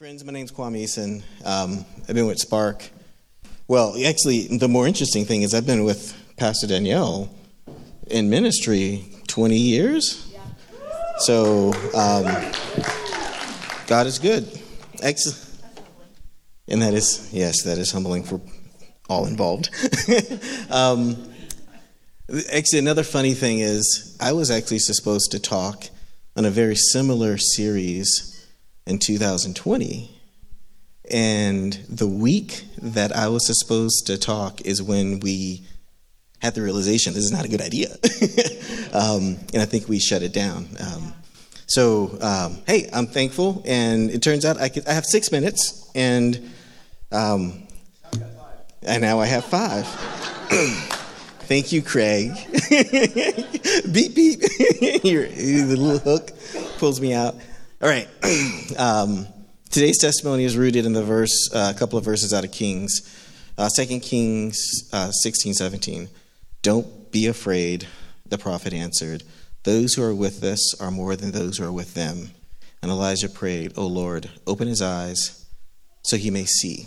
Friends, my name's Kwame Eason. Um, I've been with Spark. Well, actually, the more interesting thing is I've been with Pastor Danielle in ministry 20 years. So, um, God is good. Excellent. And that is, yes, that is humbling for all involved. um, actually, another funny thing is I was actually supposed to talk on a very similar series in 2020. And the week that I was supposed to talk is when we had the realization this is not a good idea. um, and I think we shut it down. Um, so, um, hey, I'm thankful. And it turns out I, could, I have six minutes, and, um, and now I have five. Thank you, Craig. beep, beep. the little hook pulls me out. All right. um, today's testimony is rooted in the verse, uh, a couple of verses out of Kings, uh, 2 Kings uh, 16, 17. Don't be afraid, the prophet answered. Those who are with us are more than those who are with them. And Elijah prayed, O Lord, open his eyes so he may see.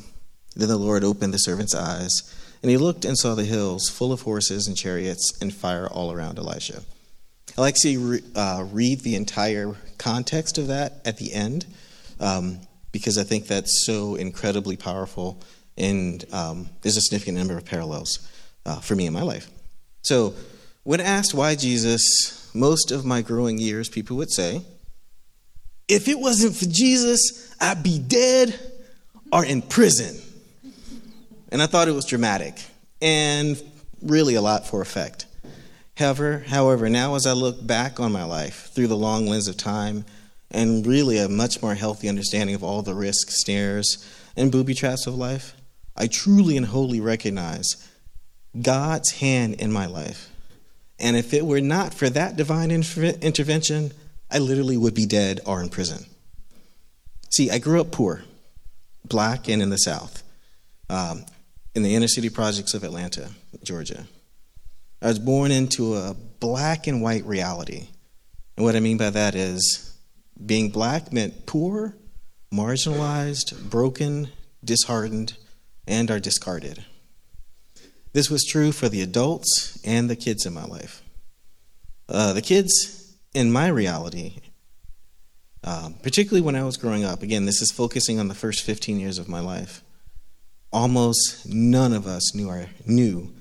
Then the Lord opened the servant's eyes, and he looked and saw the hills full of horses and chariots and fire all around Elisha. I'll actually re- uh, read the entire context of that at the end um, because I think that's so incredibly powerful and um, there's a significant number of parallels uh, for me in my life. So, when asked why Jesus, most of my growing years, people would say, if it wasn't for Jesus, I'd be dead or in prison. And I thought it was dramatic and really a lot for effect. However, however, now as I look back on my life through the long lens of time and really a much more healthy understanding of all the risks, snares, and booby traps of life, I truly and wholly recognize God's hand in my life. And if it were not for that divine intervention, I literally would be dead or in prison. See, I grew up poor, black, and in the South, um, in the inner city projects of Atlanta, Georgia. I was born into a black and white reality. And what I mean by that is being black meant poor, marginalized, broken, disheartened, and are discarded. This was true for the adults and the kids in my life. Uh, the kids in my reality, um, particularly when I was growing up, again, this is focusing on the first 15 years of my life. Almost none of us knew, our, knew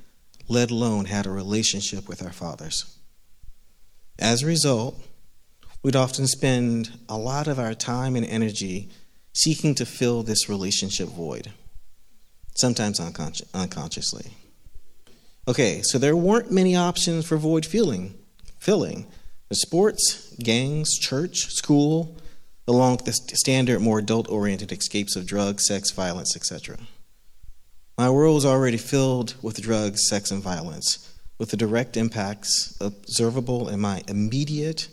let alone had a relationship with our fathers. As a result, we'd often spend a lot of our time and energy seeking to fill this relationship void, sometimes unconsci- unconsciously. Okay, so there weren't many options for void filling. Filling the sports, gangs, church, school, along with the standard, more adult-oriented escapes of drugs, sex, violence, etc. My world was already filled with drugs, sex, and violence, with the direct impacts observable in my immediate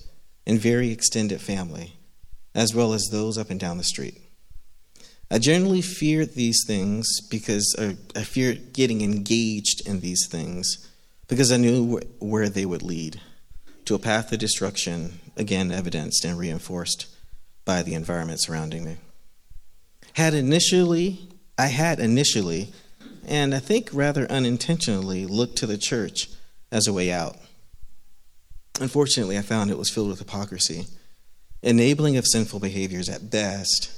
and very extended family, as well as those up and down the street. I generally feared these things because uh, I feared getting engaged in these things because I knew where they would lead to a path of destruction, again evidenced and reinforced by the environment surrounding me. Had initially, I had initially and I think rather unintentionally looked to the church as a way out. Unfortunately, I found it was filled with hypocrisy, enabling of sinful behaviors at best,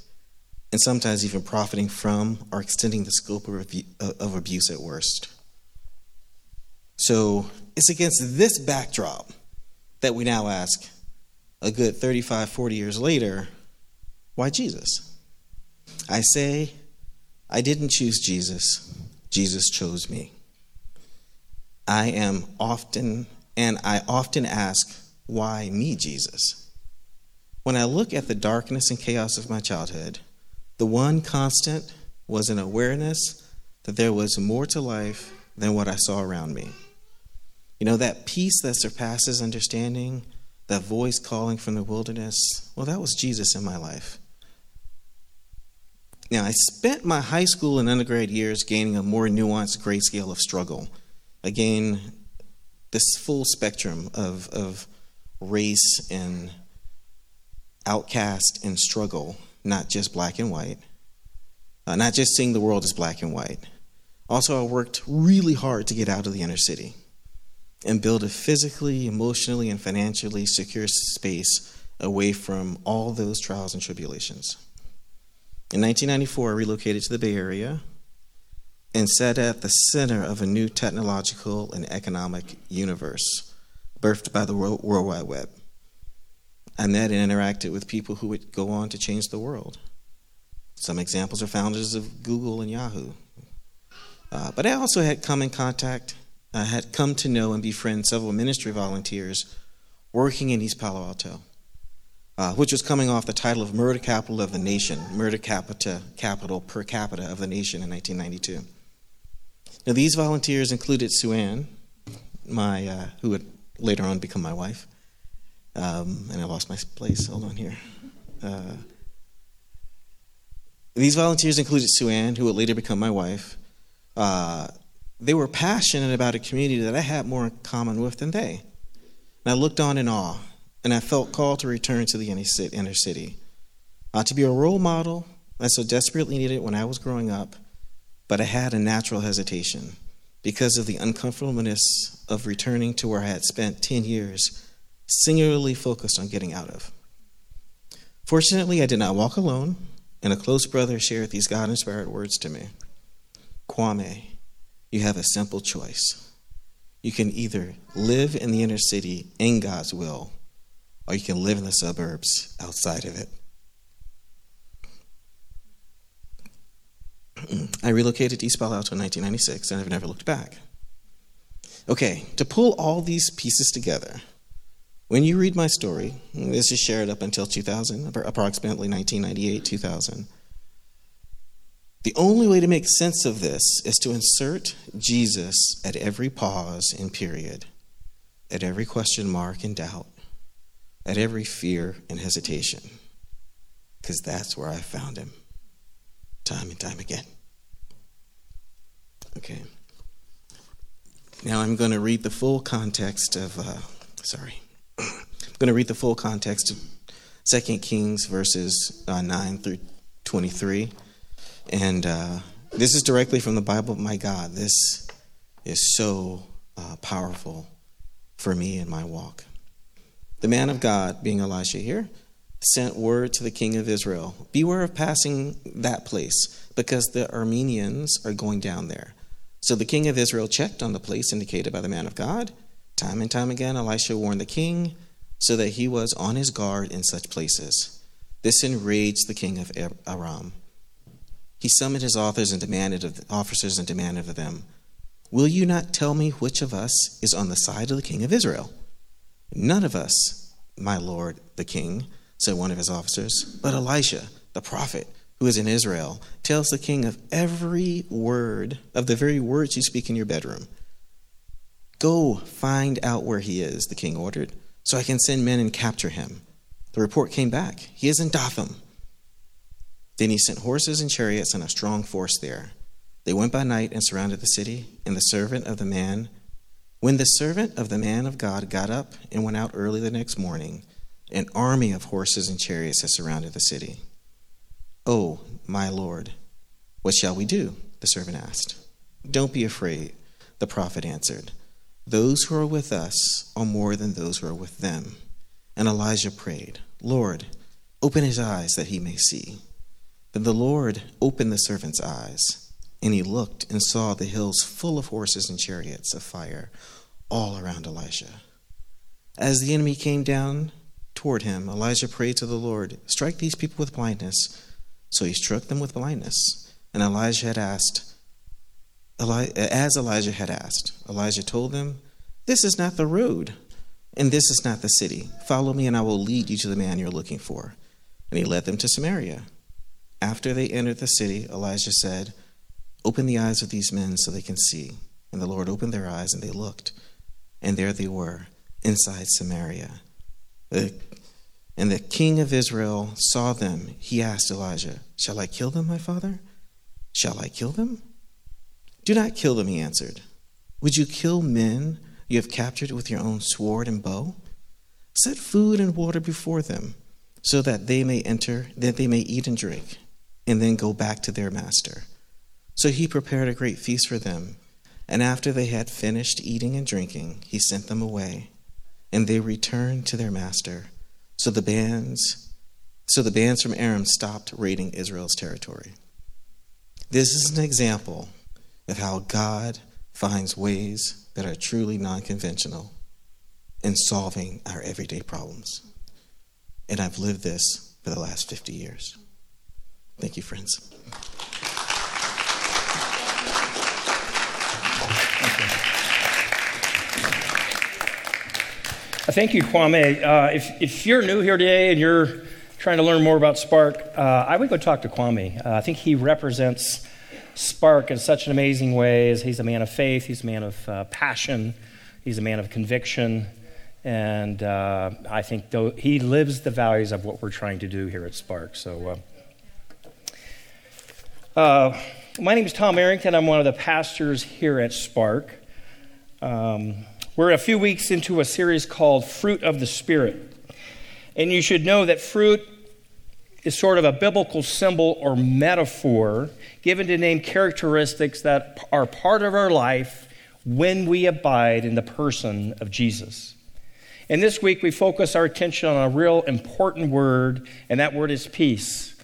and sometimes even profiting from or extending the scope of abuse at worst. So it's against this backdrop that we now ask, a good 35, 40 years later, why Jesus? I say, I didn't choose Jesus. Jesus chose me. I am often, and I often ask, why me, Jesus? When I look at the darkness and chaos of my childhood, the one constant was an awareness that there was more to life than what I saw around me. You know, that peace that surpasses understanding, that voice calling from the wilderness, well, that was Jesus in my life. Now, I spent my high school and undergrad years gaining a more nuanced grayscale of struggle. Again, this full spectrum of, of race and outcast and struggle not just black and white, uh, not just seeing the world as black and white. Also, I worked really hard to get out of the inner city and build a physically, emotionally, and financially secure space away from all those trials and tribulations. In 1994, I relocated to the Bay Area and sat at the center of a new technological and economic universe birthed by the World Wide Web. I met and interacted with people who would go on to change the world. Some examples are founders of Google and Yahoo. Uh, but I also had come in contact, I had come to know and befriend several ministry volunteers working in East Palo Alto, uh, which was coming off the title of murder capital of the nation, murder capita, capital per capita of the nation in 1992. Now, these volunteers included Sue Ann, my, uh, who would later on become my wife, um, and I lost my place. Hold on here. Uh, these volunteers included Sue Ann, who would later become my wife. Uh, they were passionate about a community that I had more in common with than they. And I looked on in awe, and I felt called to return to the inner city. Uh, to be a role model I so desperately needed when I was growing up, but I had a natural hesitation because of the uncomfortableness of returning to where I had spent 10 years singularly focused on getting out of. Fortunately, I did not walk alone, and a close brother shared these God inspired words to me Kwame, you have a simple choice. You can either live in the inner city in God's will, or you can live in the suburbs outside of it. I relocated to East Palo Alto in 1996, and I've never looked back. Okay, to pull all these pieces together, when you read my story, this is shared up until 2000, approximately 1998, 2000. The only way to make sense of this is to insert Jesus at every pause and period, at every question mark and doubt, at every fear and hesitation, because that's where I found him time and time again. Okay. Now I'm going to read the full context of, uh, sorry. I'm going to read the full context of 2 Kings verses uh, 9 through 23. And uh, this is directly from the Bible. My God, this is so uh, powerful for me in my walk. The man of God, being Elisha here, sent word to the king of Israel Beware of passing that place, because the Armenians are going down there. So the king of Israel checked on the place indicated by the man of God Time and time again, Elisha warned the king so that he was on his guard in such places. This enraged the king of Aram. He summoned his authors and demanded of the officers and demanded of them, Will you not tell me which of us is on the side of the king of Israel? None of us, my lord the king, said one of his officers, but Elisha, the prophet, who is in Israel, tells the king of every word, of the very words you speak in your bedroom. Go find out where he is, the king ordered, so I can send men and capture him. The report came back. He is in Dothan. Then he sent horses and chariots and a strong force there. They went by night and surrounded the city, and the servant of the man when the servant of the man of God got up and went out early the next morning, an army of horses and chariots had surrounded the city. Oh, my Lord, what shall we do? The servant asked. Don't be afraid, the prophet answered. Those who are with us are more than those who are with them. And Elijah prayed, Lord, open his eyes that he may see. Then the Lord opened the servant's eyes, and he looked and saw the hills full of horses and chariots of fire all around Elisha. As the enemy came down toward him, Elijah prayed to the Lord, Strike these people with blindness. So he struck them with blindness. And Elijah had asked, as Elijah had asked. Elijah told them, This is not the road, and this is not the city. Follow me, and I will lead you to the man you're looking for. And he led them to Samaria. After they entered the city, Elijah said, Open the eyes of these men so they can see. And the Lord opened their eyes, and they looked. And there they were, inside Samaria. And the king of Israel saw them. He asked Elijah, Shall I kill them, my father? Shall I kill them? Do not kill them, he answered. Would you kill men you have captured with your own sword and bow? Set food and water before them, so that they may enter, that they may eat and drink, and then go back to their master. So he prepared a great feast for them, and after they had finished eating and drinking, he sent them away, and they returned to their master. So the bands so the bands from Aram stopped raiding Israel's territory. This is an example of how God finds ways that are truly non conventional in solving our everyday problems. And I've lived this for the last 50 years. Thank you, friends. Thank you, Kwame. Uh, if, if you're new here today and you're trying to learn more about Spark, uh, I would go talk to Kwame. Uh, I think he represents Spark in such an amazing way. As he's a man of faith, he's a man of uh, passion, he's a man of conviction, and uh, I think he lives the values of what we're trying to do here at Spark. So, uh, my name is Tom Arrington. I'm one of the pastors here at Spark. Um, we're a few weeks into a series called Fruit of the Spirit. And you should know that fruit is sort of a biblical symbol or metaphor given to name characteristics that are part of our life when we abide in the person of Jesus. And this week we focus our attention on a real important word, and that word is peace.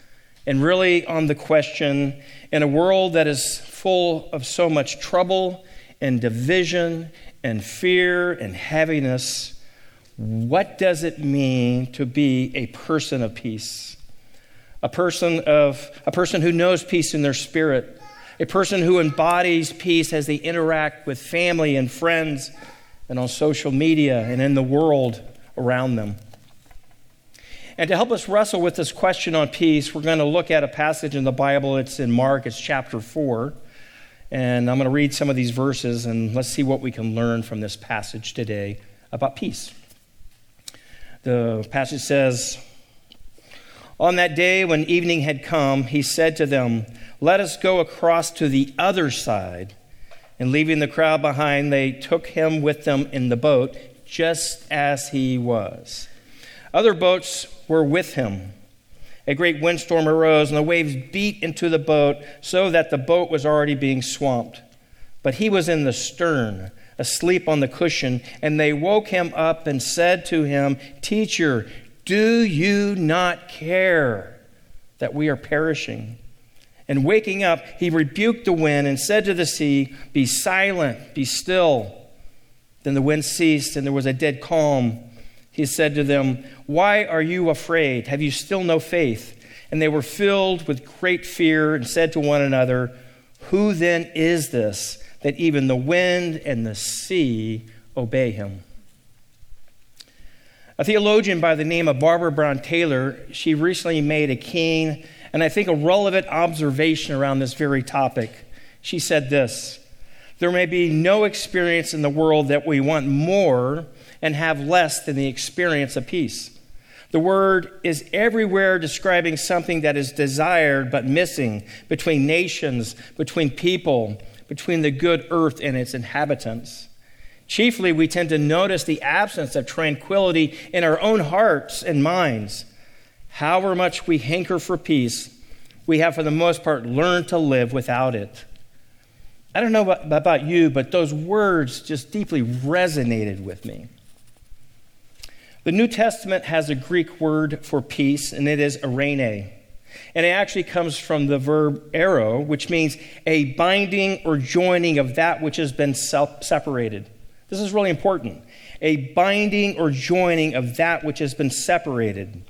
And really on the question in a world that is full of so much trouble and division and fear and heaviness, what does it mean to be a person of peace? A person of a person who knows peace in their spirit, a person who embodies peace as they interact with family and friends and on social media and in the world around them. And to help us wrestle with this question on peace, we're going to look at a passage in the Bible. It's in Mark, it's chapter 4. And I'm going to read some of these verses and let's see what we can learn from this passage today about peace. The passage says, On that day when evening had come, he said to them, Let us go across to the other side. And leaving the crowd behind, they took him with them in the boat, just as he was. Other boats were with him. A great windstorm arose, and the waves beat into the boat so that the boat was already being swamped. But he was in the stern asleep on the cushion, and they woke him up and said to him, Teacher, do you not care that we are perishing? And waking up, he rebuked the wind and said to the sea, Be silent, be still. Then the wind ceased, and there was a dead calm. He said to them, Why are you afraid? Have you still no faith? And they were filled with great fear and said to one another, Who then is this? that even the wind and the sea obey him. A theologian by the name of Barbara Brown Taylor, she recently made a keen and I think a relevant observation around this very topic. She said this There may be no experience in the world that we want more and have less than the experience of peace. The word is everywhere describing something that is desired but missing between nations, between people, between the good earth and its inhabitants. Chiefly, we tend to notice the absence of tranquility in our own hearts and minds. However much we hanker for peace, we have, for the most part, learned to live without it. I don't know about, you, but those words just deeply resonated with me. The New Testament has a Greek word for peace, and it is eirene. And it actually comes from the verb eiro, which means a binding or joining of that which has been separated. This is really important. A binding or joining of that which has been separated.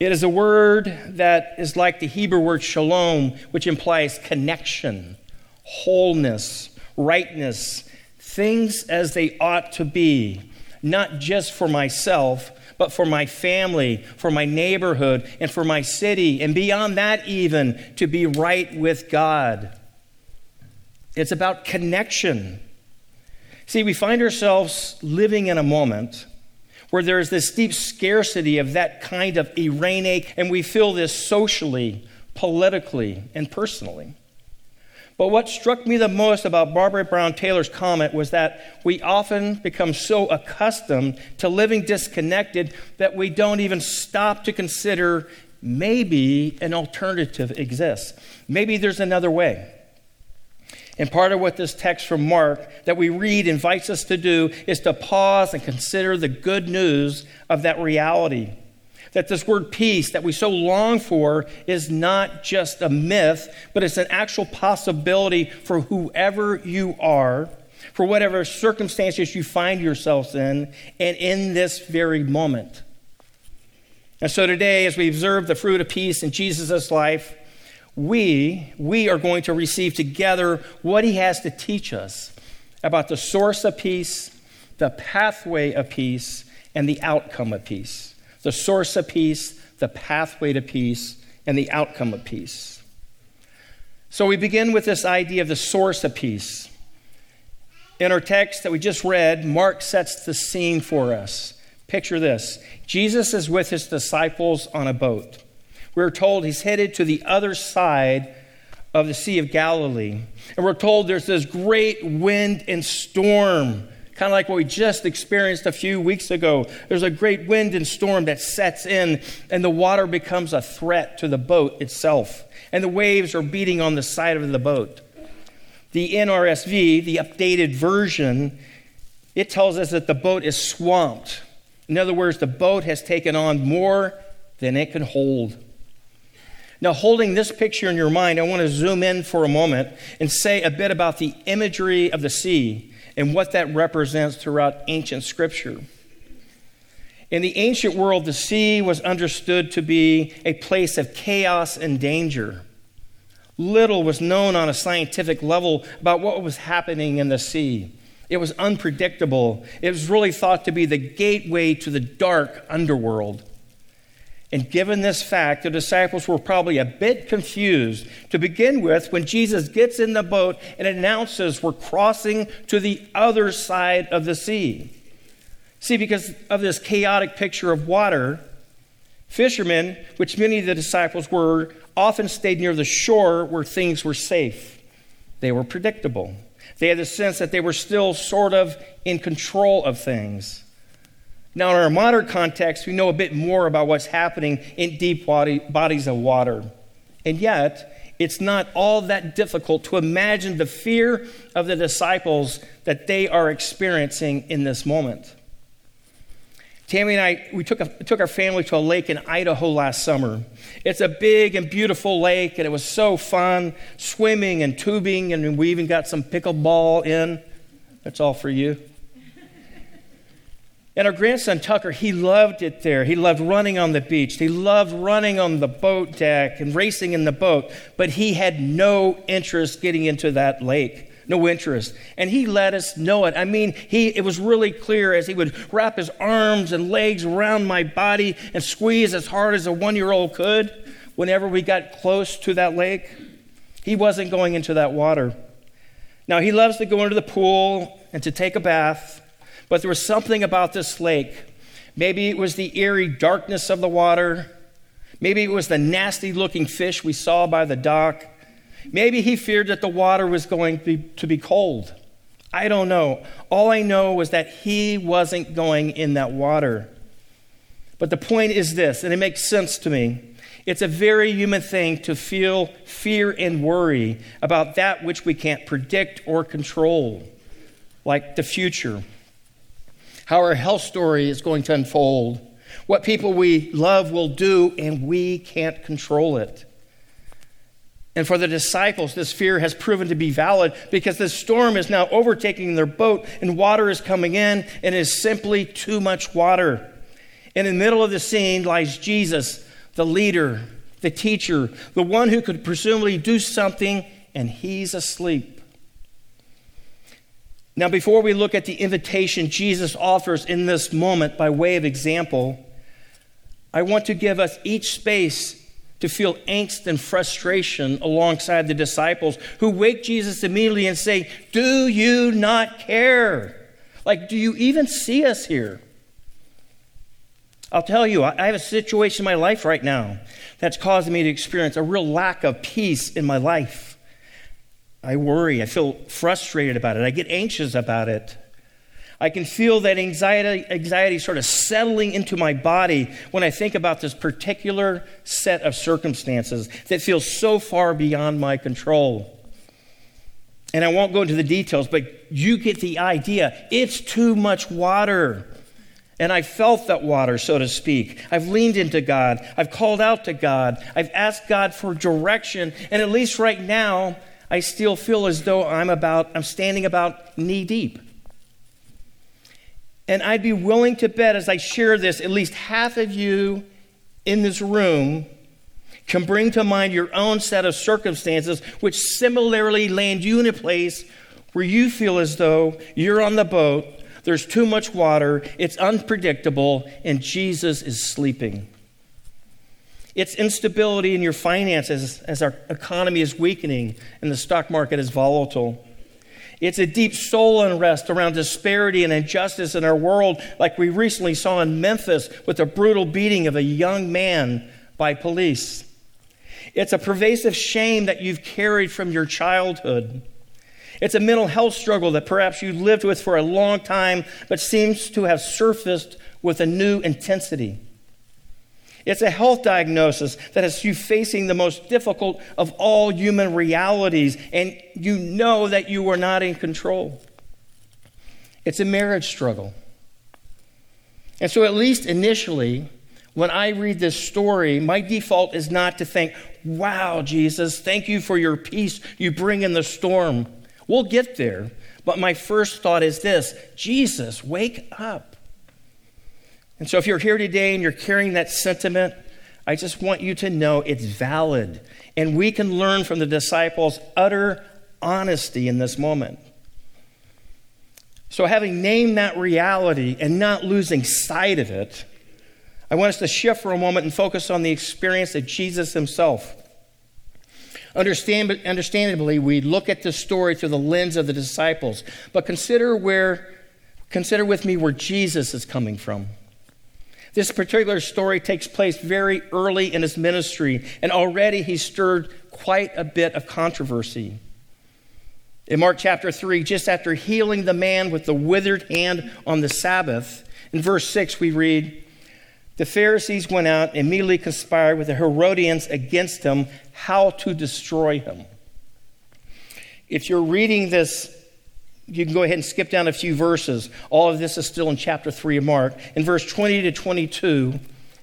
It is a word that is like the Hebrew word shalom, which implies connection, wholeness, rightness, things as they ought to be, not just for myself, but for my family, for my neighborhood, and for my city, and beyond that, even to be right with God. It's about connection. See, we find ourselves living in a moment where there is this deep scarcity of that kind of eirene, and we feel this socially, politically, and personally. But what struck me the most about Barbara Brown Taylor's comment was that we often become so accustomed to living disconnected that we don't even stop to consider maybe an alternative exists. Maybe there's another way. And part of what this text from Mark that we read invites us to do is to pause and consider the good news of that reality. That this word peace that we so long for is not just a myth, but it's an actual possibility for whoever you are, for whatever circumstances you find yourselves in, and in this very moment. And so today, as we observe the fruit of peace in Jesus' life, we, we are going to receive together what he has to teach us about the source of peace, the pathway of peace, and the outcome of peace. The source of peace, the pathway to peace, and the outcome of peace. So we begin with this idea of the source of peace. In our text that we just read, Mark sets the scene for us. Picture this Jesus is with his disciples on a boat we're told he's headed to the other side of the Sea of Galilee. And we're told there's this great wind and storm, kind of like what we just experienced a few weeks ago. There's a great wind and storm that sets in, and the water becomes a threat to the boat itself. And the waves are beating on the side of the boat. The NRSV, the updated version, it tells us that the boat is swamped. In other words, the boat has taken on more than it can hold. Now, holding this picture in your mind, I want to zoom in for a moment and say a bit about the imagery of the sea and what that represents throughout ancient scripture. In the ancient world, the sea was understood to be a place of chaos and danger. Little was known on a scientific level about what was happening in the sea. It was unpredictable. It was really thought to be the gateway to the dark underworld. And given this fact, the disciples were probably a bit confused to begin with when Jesus gets in the boat and announces we're crossing to the other side of the sea. See, because of this chaotic picture of water, fishermen, which many of the disciples were, often stayed near the shore where things were safe. They were predictable. They had the sense that they were still sort of in control of things. Now, in our modern context, we know a bit more about what's happening in deep bodies of water. And yet, it's not all that difficult to imagine the fear of the disciples that they are experiencing in this moment. Tammy and I, we took, a, took our family to a lake in Idaho last summer. It's a big and beautiful lake, and it was so fun swimming and tubing, and we even got some pickleball in. That's all for you. And our grandson Tucker, he loved it there. He loved running on the beach. He loved running on the boat deck and racing in the boat, but he had no interest getting into that lake. No interest. And he let us know it. I mean, he it was really clear as he would wrap his arms and legs around my body and squeeze as hard as a 1-year-old could whenever we got close to that lake. He wasn't going into that water. Now, he loves to go into the pool and to take a bath. But there was something about this lake. Maybe it was the eerie darkness of the water. Maybe it was the nasty looking fish we saw by the dock. Maybe he feared that the water was going to be, cold. I don't know. All I know was that he wasn't going in that water. But the point is this, and it makes sense to me. It's a very human thing to feel fear and worry about that which we can't predict or control, like the future how our health story is going to unfold, what people we love will do, and we can't control it. And for the disciples, this fear has proven to be valid because the storm is now overtaking their boat and water is coming in and it is simply too much water. And in the middle of the scene lies Jesus, the leader, the teacher, the one who could presumably do something, and he's asleep. Now, before we look at the invitation Jesus offers in this moment by way of example, I want to give us each space to feel angst and frustration alongside the disciples who wake Jesus immediately and say, Do you not care? Like, do you even see us here? I'll tell you, I have a situation in my life right now that's causing me to experience a real lack of peace in my life. I worry. I feel frustrated about it. I get anxious about it. I can feel that anxiety, anxiety sort of settling into my body when I think about this particular set of circumstances that feels so far beyond my control. And I won't go into the details, but you get the idea. It's too much water. And I felt that water, so to speak. I've leaned into God. I've called out to God. I've asked God for direction. And at least right now, I still feel as though I'm about, I'm standing about knee deep. And I'd be willing to bet as I share this, at least half of you in this room can bring to mind your own set of circumstances which similarly land you in a place where you feel as though you're on the boat, there's too much water, it's unpredictable, and Jesus is sleeping. It's instability in your finances as our economy is weakening and the stock market is volatile. It's a deep soul unrest around disparity and injustice in our world, like we recently saw in Memphis with the brutal beating of a young man by police. It's a pervasive shame that you've carried from your childhood. It's a mental health struggle that perhaps you lived with for a long time, but seems to have surfaced with a new intensity. It's a health diagnosis that has you facing the most difficult of all human realities, and you know that you are not in control. It's a marriage struggle. And so, at least initially, when I read this story, my default is not to think, wow, Jesus, thank you for your peace you bring in the storm. We'll get there. But my first thought is this Jesus, wake up. And so, if you're here today and you're carrying that sentiment, I just want you to know it's valid. And we can learn from the disciples' utter honesty in this moment. So, having named that reality and not losing sight of it, I want us to shift for a moment and focus on the experience of Jesus himself. Understand, understandably, we look at this story through the lens of the disciples, but consider where, consider with me where Jesus is coming from. This particular story takes place very early in his ministry, and already he stirred quite a bit of controversy. In Mark chapter 3, just after healing the man with the withered hand on the Sabbath, in verse 6, we read, The Pharisees went out and immediately conspired with the Herodians against him, how to destroy him. If you're reading this you can go ahead and skip down a few verses. All of this is still in chapter 3 of Mark. In verse 20 to 22,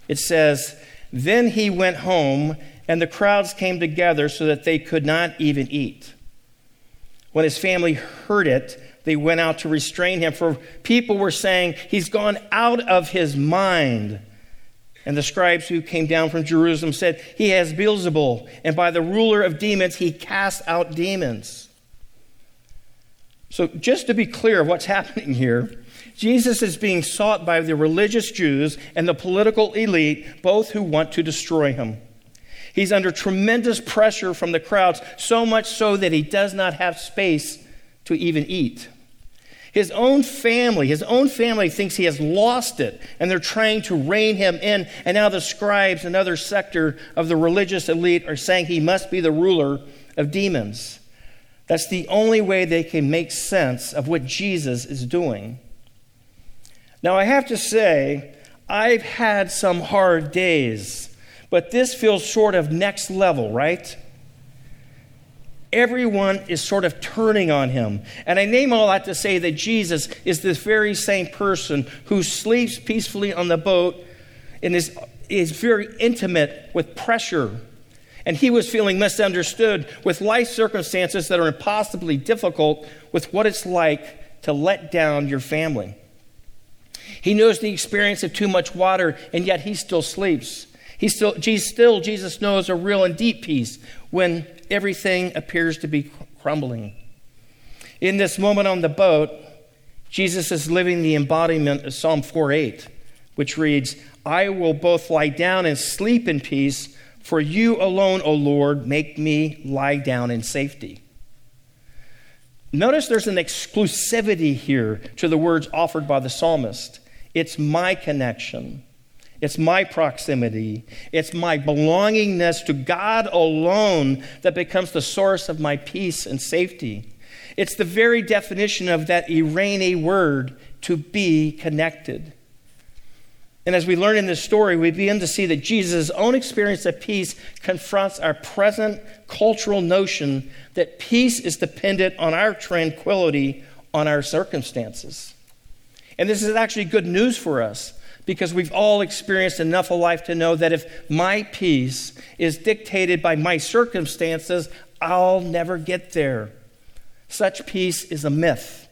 it says, Then he went home, and the crowds came together so that they could not even eat. When his family heard it, they went out to restrain him, for people were saying, He's gone out of his mind. And the scribes who came down from Jerusalem said, He has Beelzebul, and by the ruler of demons he casts out demons. So, just to be clear of what's happening here, Jesus is being sought by the religious Jews and the political elite, both who want to destroy him. He's under tremendous pressure from the crowds, so much so that he does not have space to even eat. His own family, his own family thinks he has lost it, and they're trying to rein him in. And now the scribes, another sector of the religious elite, are saying he must be the ruler of demons. That's the only way they can make sense of what Jesus is doing. Now, I have to say, I've had some hard days, but this feels sort of next level, right? Everyone is sort of turning on him. And I name all that to say that Jesus is this very same person who sleeps peacefully on the boat and is, is very intimate with pressure and he was feeling misunderstood with life circumstances that are impossibly difficult with what it's like to let down your family. He knows the experience of too much water, and yet he still sleeps. He still, still, Jesus knows a real and deep peace when everything appears to be crumbling. In this moment on the boat, Jesus is living the embodiment of Psalm 4:8, which reads, I will both lie down and sleep in peace, for you alone, O Lord, make me lie down in safety. Notice there's an exclusivity here to the words offered by the psalmist. It's my connection, It's my proximity. It's my belongingness to God alone that becomes the source of my peace and safety. It's the very definition of that eirene word, to be connected. And as we learn in this story, we begin to see that Jesus' own experience of peace confronts our present cultural notion that peace is dependent on our tranquility, on our circumstances. And this is actually good news for us because we've all experienced enough of life to know that if my peace is dictated by my circumstances, I'll never get there. Such peace is a myth.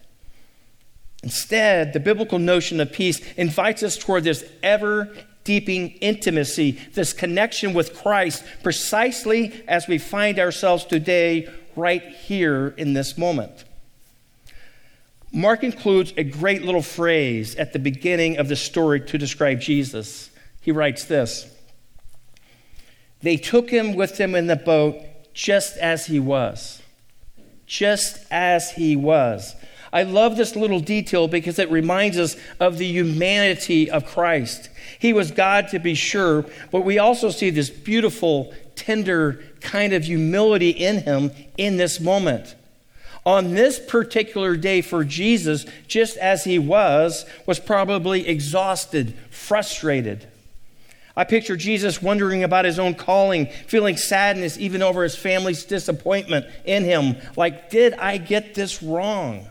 Instead, the biblical notion of peace invites us toward this ever deepening intimacy, this connection with Christ, precisely as we find ourselves today, right here in this moment. Mark includes a great little phrase at the beginning of the story to describe Jesus. He writes this They took him with them in the boat just as he was. Just as he was. I love this little detail because it reminds us of the humanity of Christ. He was God to be sure, but we also see this beautiful, tender kind of humility in him in this moment. On this particular day for Jesus, just as he was, was probably exhausted, frustrated. I picture Jesus wondering about his own calling, feeling sadness even over his family's disappointment in him. Like, did I get this wrong?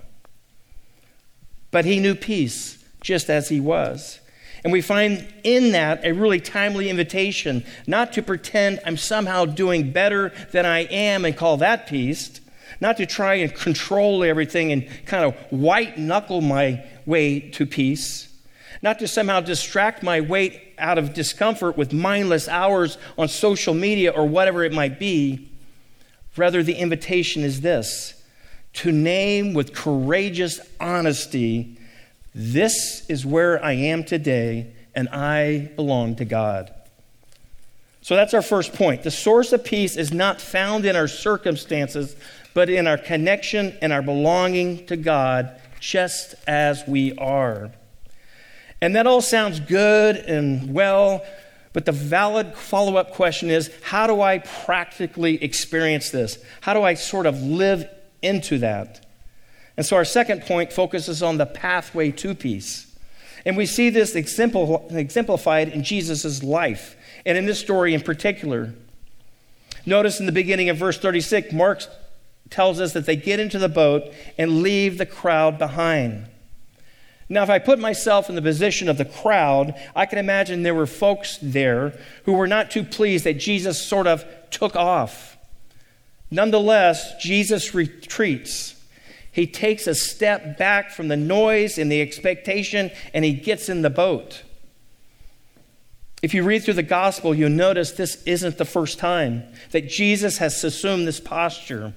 But he knew peace just as he was. And we find in that a really timely invitation not to pretend I'm somehow doing better than I am and call that peace, not to try and control everything and kind of white knuckle my way to peace, not to somehow distract my weight out of discomfort with mindless hours on social media or whatever it might be. Rather, the invitation is this to name with courageous honesty this is where I am today, and I belong to God. So that's our first point. The source of peace is not found in our circumstances, but in our connection and our belonging to God, just as we are. And that all sounds good and well, but the valid follow up question is how do I practically experience this? How do I sort of live into that. And so our second point focuses on the pathway to peace. And we see this exemplified in Jesus' life, and in this story in particular. Notice in the beginning of verse 36, Mark tells us that they get into the boat and leave the crowd behind. Now, if I put myself in the position of the crowd, I can imagine there were folks there who were not too pleased that Jesus sort of took off. Nonetheless, Jesus retreats. He takes a step back from the noise and the expectation and he gets in the boat. If you read through the gospel, you'll notice this isn't the first time that Jesus has assumed this posture.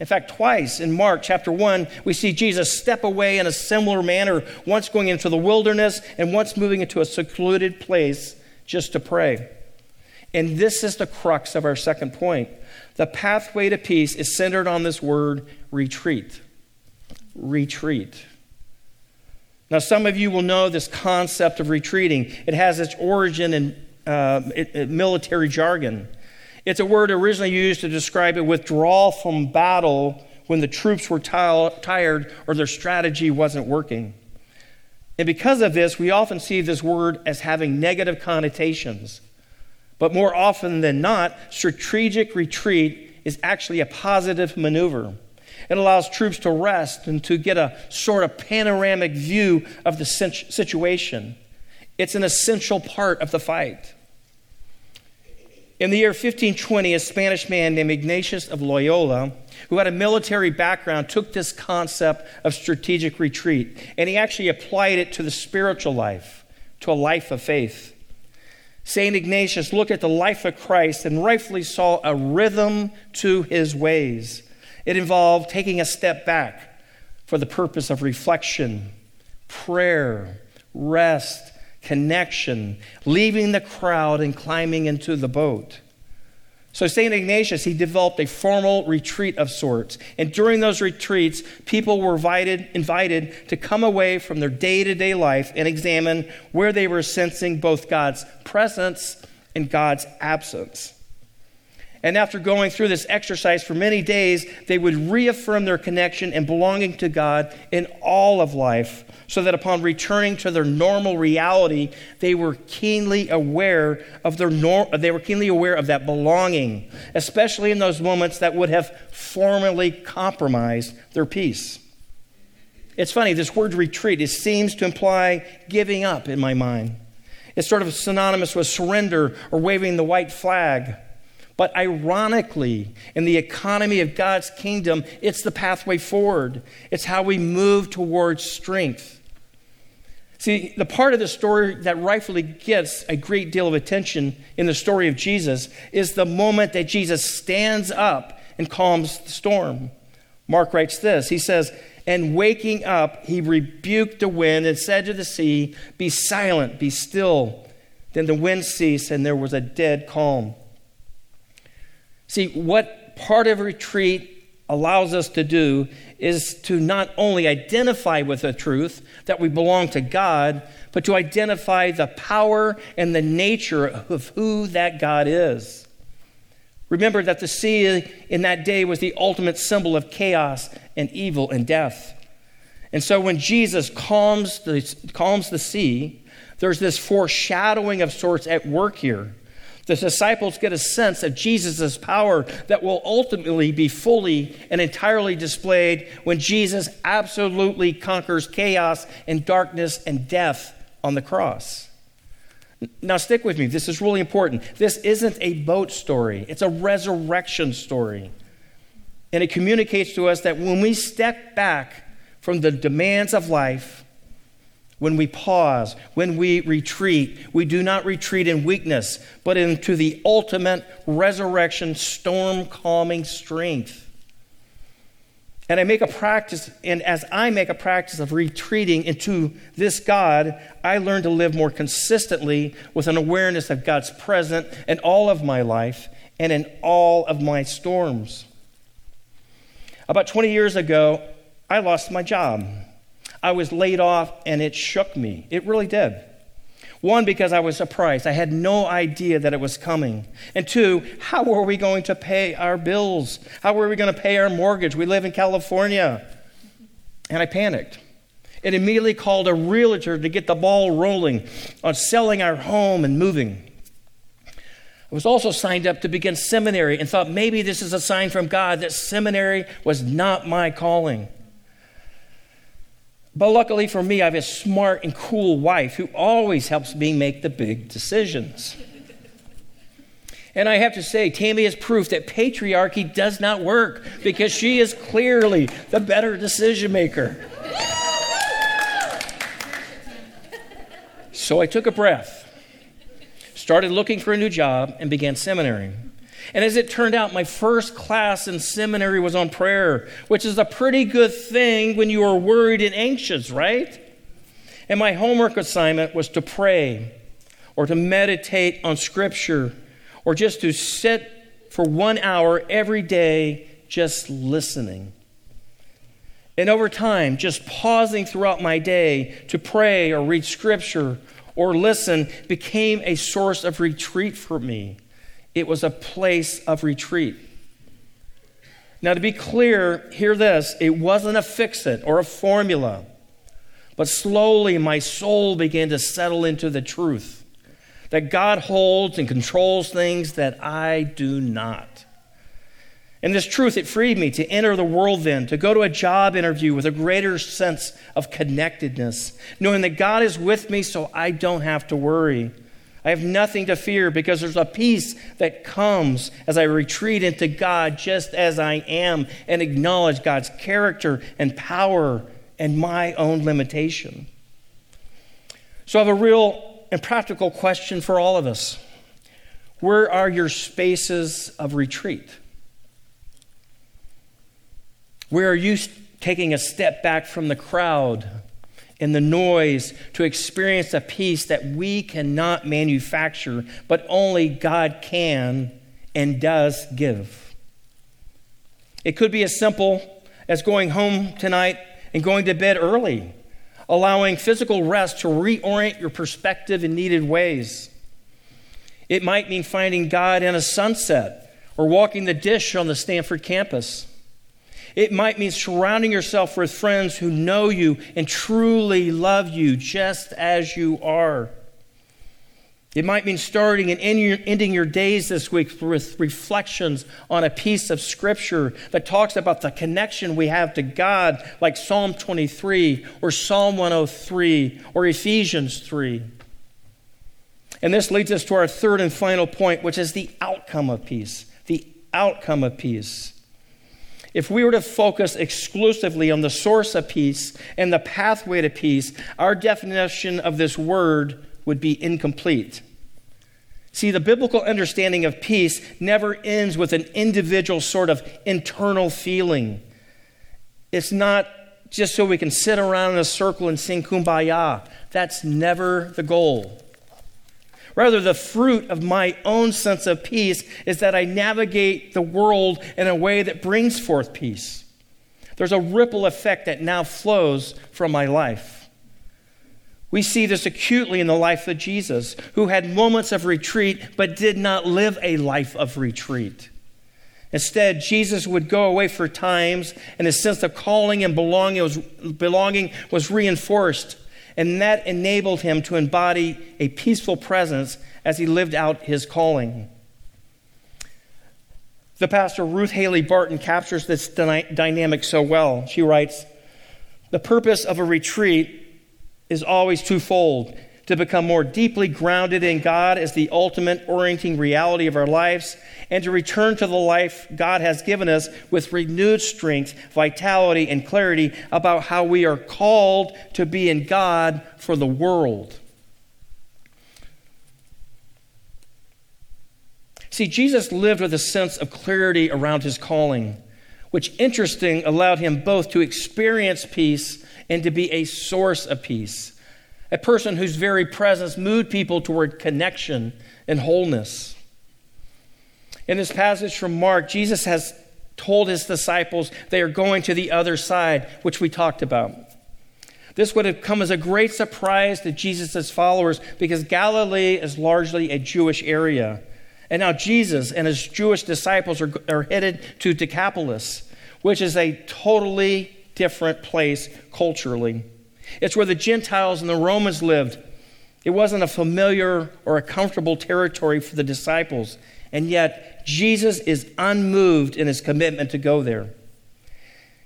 In fact, twice in Mark chapter 1, we see Jesus step away in a similar manner, once going into the wilderness and once moving into a secluded place just to pray. And this is the crux of our second point. The pathway to peace is centered on this word retreat. Retreat. Now, some of you will know this concept of retreating. It has its origin in uh, it, it, military jargon. It's a word originally used to describe a withdrawal from battle when the troops were t- tired or their strategy wasn't working. And because of this, we often see this word as having negative connotations. But more often than not, strategic retreat is actually a positive maneuver. It allows troops to rest and to get a sort of panoramic view of the situation. It's an essential part of the fight. In the year 1520, a Spanish man named Ignatius of Loyola, who had a military background, took this concept of strategic retreat and he actually applied it to the spiritual life, to a life of faith. St. Ignatius looked at the life of Christ and rightfully saw a rhythm to his ways. It involved taking a step back for the purpose of reflection, prayer, rest, connection, leaving the crowd and climbing into the boat. So, St. Ignatius, he developed a formal retreat of sorts. And during those retreats, people were invited, invited to come away from their day to day life and examine where they were sensing both God's presence and God's absence. And after going through this exercise for many days, they would reaffirm their connection and belonging to God in all of life, so that upon returning to their normal reality, they were keenly aware of their nor- they were keenly aware of that belonging, especially in those moments that would have formerly compromised their peace. It's funny, this word retreat, it seems to imply giving up in my mind. It's sort of synonymous with surrender or waving the white flag. But ironically, in the economy of God's kingdom, it's the pathway forward. It's how we move towards strength. See, the part of the story that rightfully gets a great deal of attention in the story of Jesus is the moment that Jesus stands up and calms the storm. Mark writes this He says, And waking up, he rebuked the wind and said to the sea, Be silent, be still. Then the wind ceased, and there was a dead calm. See, what part of retreat allows us to do is to not only identify with the truth that we belong to God, but to identify the power and the nature of who that God is. Remember that the sea in that day was the ultimate symbol of chaos and evil and death. And so when Jesus calms the, calms the sea, there's this foreshadowing of sorts at work here. The disciples get a sense of Jesus' power that will ultimately be fully and entirely displayed when Jesus absolutely conquers chaos and darkness and death on the cross. Now, stick with me. This is really important. This isn't a boat story, it's a resurrection story. And it communicates to us that when we step back from the demands of life, when we pause, when we retreat, we do not retreat in weakness, but into the ultimate resurrection, storm calming strength. And I make a practice, and as I make a practice of retreating into this God, I learn to live more consistently with an awareness of God's presence in all of my life and in all of my storms. About 20 years ago, I lost my job. I was laid off and it shook me. It really did. One, because I was surprised. I had no idea that it was coming. And two, how were we going to pay our bills? How were we going to pay our mortgage? We live in California. And I panicked and immediately called a realtor to get the ball rolling on selling our home and moving. I was also signed up to begin seminary and thought maybe this is a sign from God that seminary was not my calling. But luckily for me, I have a smart and cool wife who always helps me make the big decisions. And I have to say, Tammy is proof that patriarchy does not work because she is clearly the better decision maker. So I took a breath, started looking for a new job, and began seminary. And as it turned out, my first class in seminary was on prayer, which is a pretty good thing when you are worried and anxious, right? And my homework assignment was to pray or to meditate on Scripture or just to sit for one hour every day just listening. And over time, just pausing throughout my day to pray or read Scripture or listen became a source of retreat for me. It was a place of retreat. Now, to be clear, hear this it wasn't a fix it or a formula, but slowly my soul began to settle into the truth that God holds and controls things that I do not. And this truth, it freed me to enter the world then, to go to a job interview with a greater sense of connectedness, knowing that God is with me so I don't have to worry. I have nothing to fear because there's a peace that comes as I retreat into God just as I am and acknowledge God's character and power and my own limitation. So I have a real and practical question for all of us Where are your spaces of retreat? Where are you taking a step back from the crowd? In the noise to experience a peace that we cannot manufacture, but only God can and does give. It could be as simple as going home tonight and going to bed early, allowing physical rest to reorient your perspective in needed ways. It might mean finding God in a sunset or walking the dish on the Stanford campus. It might mean surrounding yourself with friends who know you and truly love you just as you are. It might mean starting and ending your days this week with reflections on a piece of scripture that talks about the connection we have to God, like Psalm 23 or Psalm 103 or Ephesians 3. And this leads us to our third and final point, which is the outcome of peace. The outcome of peace. If we were to focus exclusively on the source of peace and the pathway to peace, our definition of this word would be incomplete. See, the biblical understanding of peace never ends with an individual sort of internal feeling. It's not just so we can sit around in a circle and sing kumbaya. That's never the goal. Rather, the fruit of my own sense of peace is that I navigate the world in a way that brings forth peace. There's a ripple effect that now flows from my life. We see this acutely in the life of Jesus, who had moments of retreat but did not live a life of retreat. Instead, Jesus would go away for times, and his sense of calling and belonging was, belonging was reinforced and that enabled him to embody a peaceful presence as he lived out his calling. The pastor Ruth Haley Barton captures this dynamic so well. She writes The purpose of a retreat is always twofold to become more deeply grounded in God as the ultimate orienting reality of our lives, and to return to the life God has given us with renewed strength, vitality, and clarity about how we are called to be in God for the world. See, Jesus lived with a sense of clarity around his calling, which, interesting, allowed him both to experience peace and to be a source of peace a person whose very presence moved people toward connection and wholeness. In this passage from Mark, Jesus has told his disciples they are going to the other side, which we talked about. This would have come as a great surprise to Jesus' followers because Galilee is largely a Jewish area. And now Jesus and his Jewish disciples are, are headed to Decapolis, which is a totally different place culturally. It's where the Gentiles and the Romans lived. It wasn't a familiar or a comfortable territory for the disciples. And yet, Jesus is unmoved in his commitment to go there.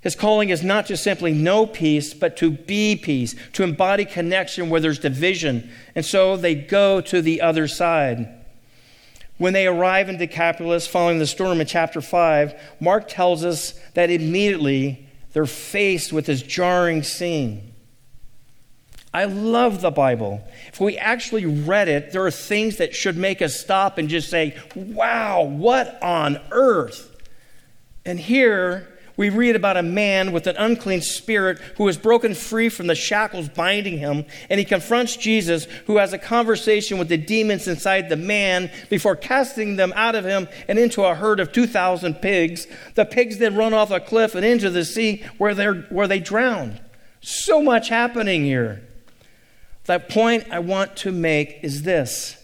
His calling is not to simply know peace, but to be peace, to embody connection where there's division. And so they go to the other side. When they arrive in Decapolis following the storm in chapter 5, Mark tells us that immediately they're faced with this jarring scene. I love the Bible. If we actually read it, there are things that should make us stop and just say, wow, what on earth? And here we read about a man with an unclean spirit who is broken free from the shackles binding him, and he confronts Jesus, who has a conversation with the demons inside the man before casting them out of him and into a herd of 2,000 pigs. The pigs then run off a cliff and into the sea where, where they drown. So much happening here. The point I want to make is this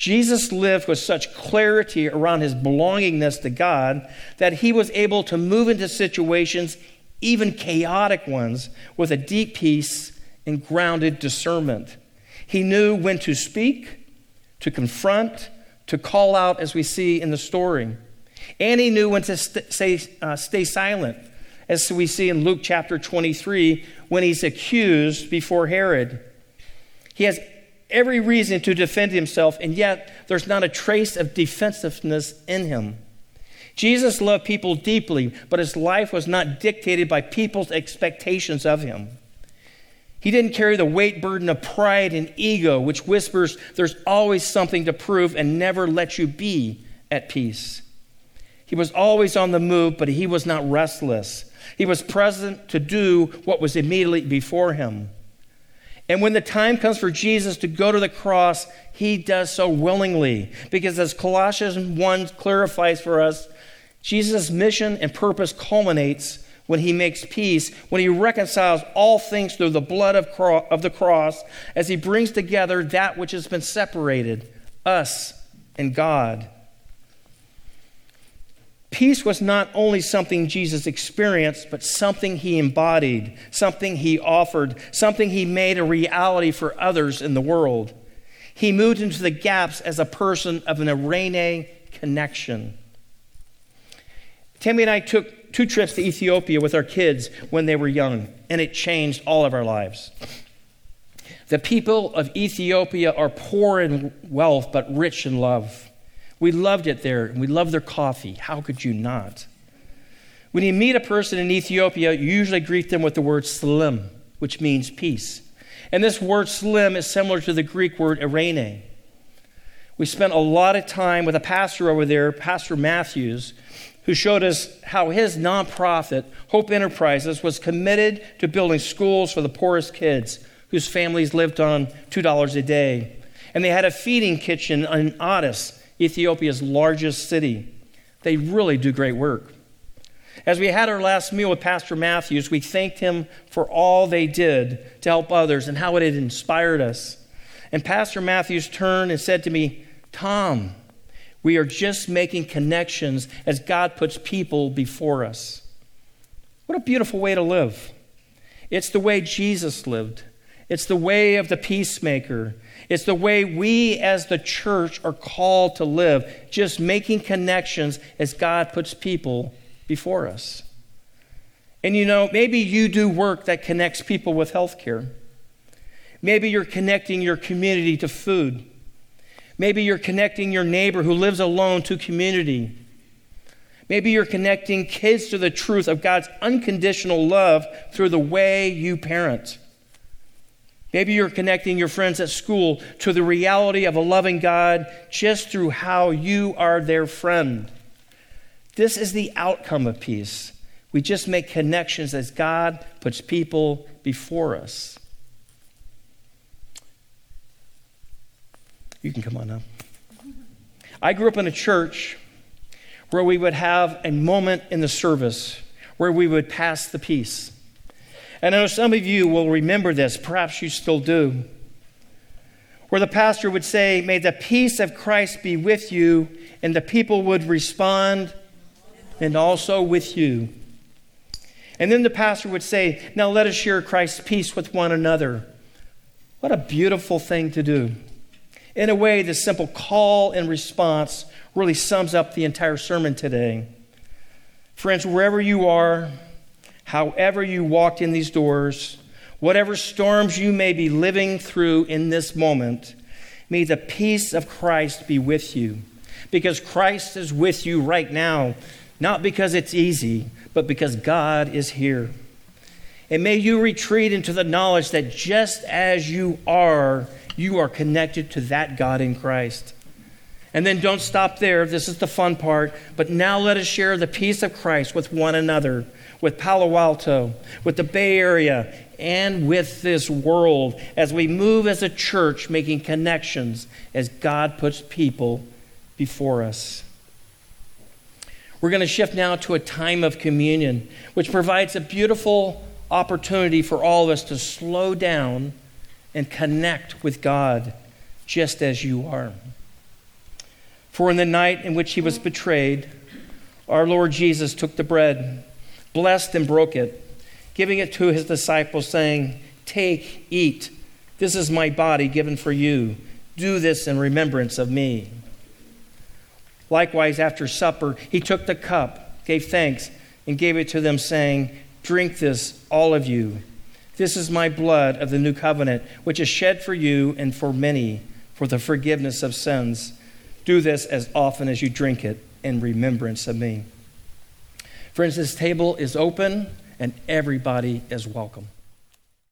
Jesus lived with such clarity around his belongingness to God that he was able to move into situations, even chaotic ones, with a deep peace and grounded discernment. He knew when to speak, to confront, to call out, as we see in the story. And he knew when to st- say, uh, stay silent, as we see in Luke chapter 23 when he's accused before Herod. He has every reason to defend himself, and yet there's not a trace of defensiveness in him. Jesus loved people deeply, but his life was not dictated by people's expectations of him. He didn't carry the weight burden of pride and ego, which whispers there's always something to prove and never lets you be at peace. He was always on the move, but he was not restless. He was present to do what was immediately before him. And when the time comes for Jesus to go to the cross, he does so willingly. Because as Colossians 1 clarifies for us, Jesus' mission and purpose culminates when he makes peace, when he reconciles all things through the blood of, cro- of the cross, as he brings together that which has been separated, us and God. Peace was not only something Jesus experienced, but something he embodied, something he offered, something he made a reality for others in the world. He moved into the gaps as a person of an eirene connection. Tammy and I took two trips to Ethiopia with our kids when they were young, and it changed all of our lives. The people of Ethiopia are poor in wealth, but rich in love. We loved it there, and we loved their coffee. How could you not? When you meet a person in Ethiopia, you usually greet them with the word salim, which means peace. And this word salim is similar to the Greek word eirene. We spent a lot of time with a pastor over there, Pastor Matthews, who showed us how his nonprofit, Hope Enterprises, was committed to building schools for the poorest kids whose families lived on $2 a day. And they had a feeding kitchen in Addis Ethiopia's largest city. They really do great work. As we had our last meal with Pastor Matthews, we thanked him for all they did to help others and how it had inspired us. And Pastor Matthews turned and said to me, Tom, we are just making connections as God puts people before us. What a beautiful way to live. It's the way Jesus lived, it's the way of the peacemaker. It's the way we as the church are called to live, just making connections as God puts people before us. And you know, maybe you do work that connects people with healthcare. Maybe you're connecting your community to food. Maybe you're connecting your neighbor who lives alone to community. Maybe you're connecting kids to the truth of God's unconditional love through the way you parent. Maybe you're connecting your friends at school to the reality of a loving God just through how you are their friend. This is the outcome of peace. We just make connections as God puts people before us. You can come on now. I grew up in a church where we would have a moment in the service where we would pass the peace. And I know some of you will remember this, perhaps you still do, where the pastor would say, May the peace of Christ be with you, and the people would respond, and also with you. And then the pastor would say, Now let us share Christ's peace with one another. What a beautiful thing to do. In a way, the simple call and response really sums up the entire sermon today. Friends, wherever you are, however you walked in these doors, whatever storms you may be living through in this moment, may the peace of Christ be with you. Because Christ is with you right now, not because it's easy, but because God is here. And may you retreat into the knowledge that just as you are, you are connected to that God in Christ. And then don't stop there. This is the fun part. But now let us share the peace of Christ with one another with Palo Alto, with the Bay Area, and with this world as we move as a church making connections as God puts people before us. We're going to shift now to a time of communion, which provides a beautiful opportunity for all of us to slow down and connect with God just as you are. For in the night in which he was betrayed, our Lord Jesus took the bread blessed and broke it, giving it to his disciples, saying, Take, eat. This is my body given for you. Do this in remembrance of me. Likewise, after supper, he took the cup, gave thanks, and gave it to them, saying, Drink this, all of you. This is my blood of the new covenant, which is shed for you and for many for the forgiveness of sins. Do this as often as you drink it in remembrance of me. Friends, this table is open and everybody is welcome.